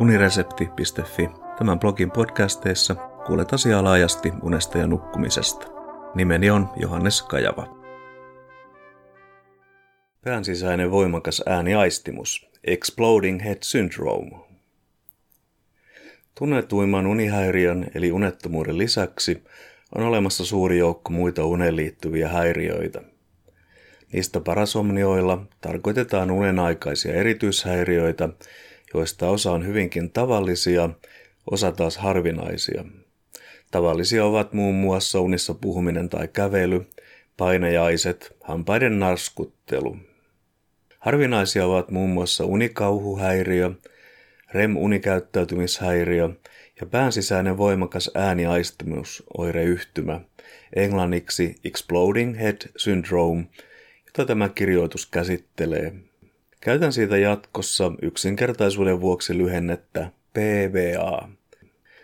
uniresepti.fi. Tämän blogin podcasteissa kuulet asiaa laajasti unesta ja nukkumisesta. Nimeni on Johannes Kajava. Pään sisäinen voimakas ääniaistimus, Exploding Head Syndrome. Tunnetuimman unihäiriön eli unettomuuden lisäksi on olemassa suuri joukko muita uneen liittyviä häiriöitä. Niistä parasomnioilla tarkoitetaan unenaikaisia erityishäiriöitä, joista osa on hyvinkin tavallisia, osa taas harvinaisia. Tavallisia ovat muun muassa unissa puhuminen tai kävely, painajaiset, hampaiden narskuttelu. Harvinaisia ovat muun muassa unikauhuhäiriö, REM-unikäyttäytymishäiriö ja päänsisäinen voimakas ääniaistimusoireyhtymä, englanniksi Exploding Head Syndrome, jota tämä kirjoitus käsittelee. Käytän siitä jatkossa yksinkertaisuuden vuoksi lyhennettä PVA.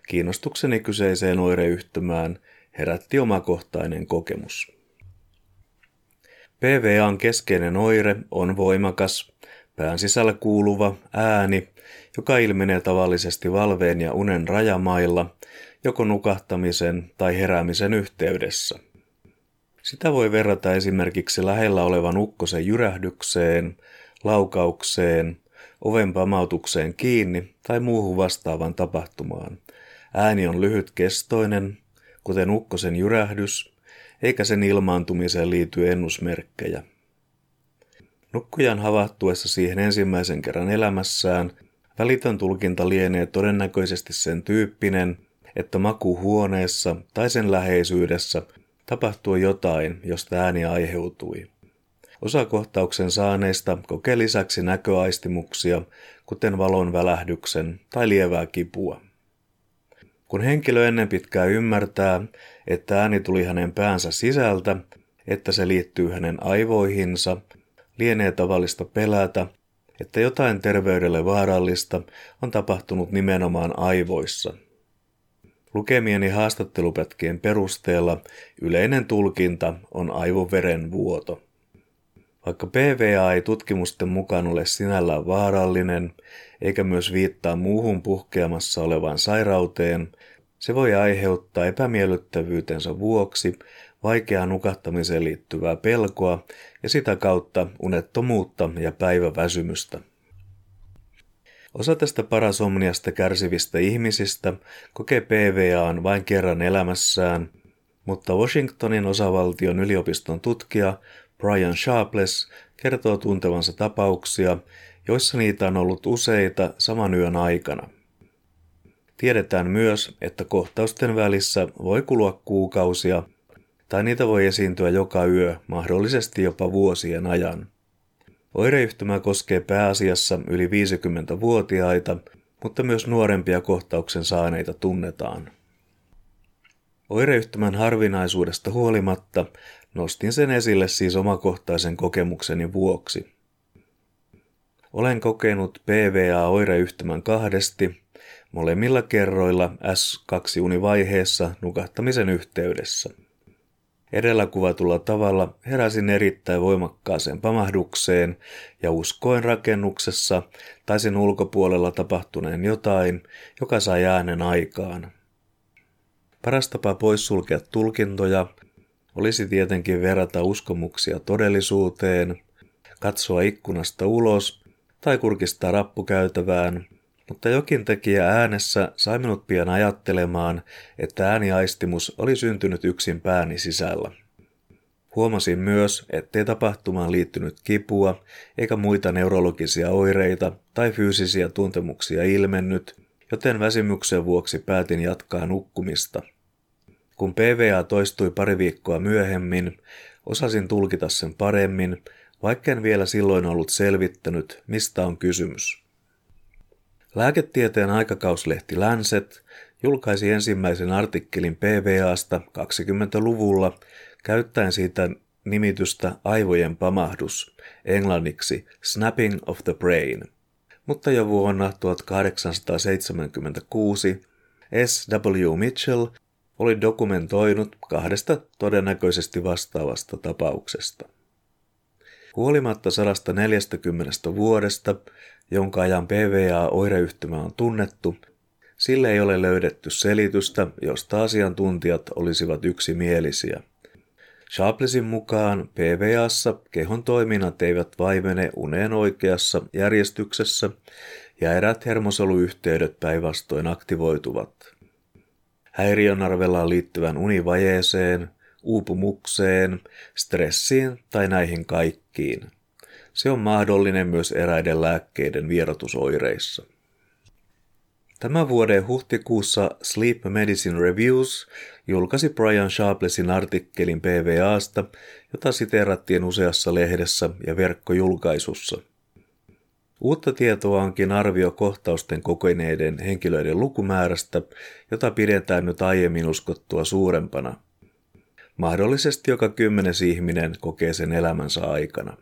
Kiinnostukseni kyseiseen oireyhtymään herätti omakohtainen kokemus. PVAn keskeinen oire on voimakas, pään sisällä kuuluva ääni, joka ilmenee tavallisesti valveen ja unen rajamailla, joko nukahtamisen tai heräämisen yhteydessä. Sitä voi verrata esimerkiksi lähellä olevan ukkosen jyrähdykseen, laukaukseen, oven pamautukseen kiinni tai muuhun vastaavan tapahtumaan. Ääni on lyhytkestoinen, kuten ukkosen jyrähdys, eikä sen ilmaantumiseen liity ennusmerkkejä. Nukkujan havahtuessa siihen ensimmäisen kerran elämässään välitön tulkinta lienee todennäköisesti sen tyyppinen, että makuhuoneessa tai sen läheisyydessä tapahtui jotain, josta ääni aiheutui. Osa kohtauksen saaneista kokee lisäksi näköaistimuksia, kuten valon välähdyksen tai lievää kipua. Kun henkilö ennen pitkää ymmärtää, että ääni tuli hänen päänsä sisältä, että se liittyy hänen aivoihinsa, lienee tavallista pelätä, että jotain terveydelle vaarallista on tapahtunut nimenomaan aivoissa. Lukemieni haastattelupätkien perusteella yleinen tulkinta on aivoveren vuoto. Vaikka PVA ei tutkimusten mukaan ole sinällään vaarallinen, eikä myös viittaa muuhun puhkeamassa olevaan sairauteen, se voi aiheuttaa epämiellyttävyytensä vuoksi vaikeaa nukahtamiseen liittyvää pelkoa ja sitä kautta unettomuutta ja päiväväsymystä. Osa tästä parasomniasta kärsivistä ihmisistä kokee PVAan vain kerran elämässään, mutta Washingtonin osavaltion yliopiston tutkija Brian Sharpless kertoo tuntevansa tapauksia, joissa niitä on ollut useita saman yön aikana. Tiedetään myös, että kohtausten välissä voi kulua kuukausia tai niitä voi esiintyä joka yö, mahdollisesti jopa vuosien ajan. Oireyhtymä koskee pääasiassa yli 50-vuotiaita, mutta myös nuorempia kohtauksen saaneita tunnetaan. Oireyhtymän harvinaisuudesta huolimatta nostin sen esille siis omakohtaisen kokemukseni vuoksi. Olen kokenut PVA-oireyhtymän kahdesti, molemmilla kerroilla S2-univaiheessa nukahtamisen yhteydessä. Edellä kuvatulla tavalla heräsin erittäin voimakkaaseen pamahdukseen ja uskoin rakennuksessa tai sen ulkopuolella tapahtuneen jotain, joka sai äänen aikaan. Paras tapa poissulkea tulkintoja olisi tietenkin verrata uskomuksia todellisuuteen, katsoa ikkunasta ulos tai kurkistaa rappukäytävään, mutta jokin tekijä äänessä sai minut pian ajattelemaan, että ääniaistimus oli syntynyt yksin pääni sisällä. Huomasin myös, ettei tapahtumaan liittynyt kipua eikä muita neurologisia oireita tai fyysisiä tuntemuksia ilmennyt, joten väsymyksen vuoksi päätin jatkaa nukkumista – kun PVA toistui pari viikkoa myöhemmin, osasin tulkita sen paremmin, vaikka en vielä silloin ollut selvittänyt, mistä on kysymys. Lääketieteen aikakauslehti Lancet julkaisi ensimmäisen artikkelin PVAsta 20-luvulla käyttäen siitä nimitystä aivojen pamahdus, englanniksi Snapping of the Brain. Mutta jo vuonna 1876 S. W. Mitchell oli dokumentoinut kahdesta todennäköisesti vastaavasta tapauksesta. Huolimatta 140 vuodesta, jonka ajan PVA-oireyhtymä on tunnettu, sille ei ole löydetty selitystä, josta asiantuntijat olisivat yksimielisiä. Sharplesin mukaan PVAssa kehon toiminnat eivät vaimene uneen oikeassa järjestyksessä ja erät hermosoluyhteydet päinvastoin aktivoituvat. Häiriön arvellaan liittyvän univajeeseen, uupumukseen, stressiin tai näihin kaikkiin. Se on mahdollinen myös eräiden lääkkeiden vierotusoireissa. Tämän vuoden huhtikuussa Sleep Medicine Reviews julkaisi Brian Sharplesin artikkelin PVAsta, jota siteerattiin useassa lehdessä ja verkkojulkaisussa. Uutta tietoa onkin arvio kohtausten kokeneiden henkilöiden lukumäärästä, jota pidetään nyt aiemmin uskottua suurempana. Mahdollisesti joka kymmenes ihminen kokee sen elämänsä aikana.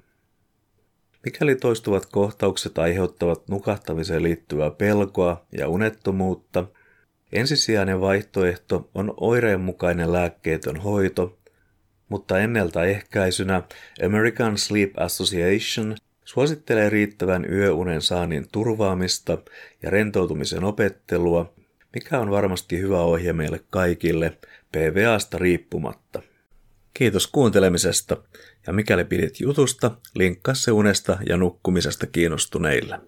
Mikäli toistuvat kohtaukset aiheuttavat nukahtamiseen liittyvää pelkoa ja unettomuutta, ensisijainen vaihtoehto on oireenmukainen lääkkeetön hoito, mutta ennaltaehkäisynä American Sleep Association suosittelee riittävän yöunen saannin turvaamista ja rentoutumisen opettelua, mikä on varmasti hyvä ohje meille kaikille PVAsta riippumatta. Kiitos kuuntelemisesta ja mikäli pidit jutusta, linkkaa se unesta ja nukkumisesta kiinnostuneille.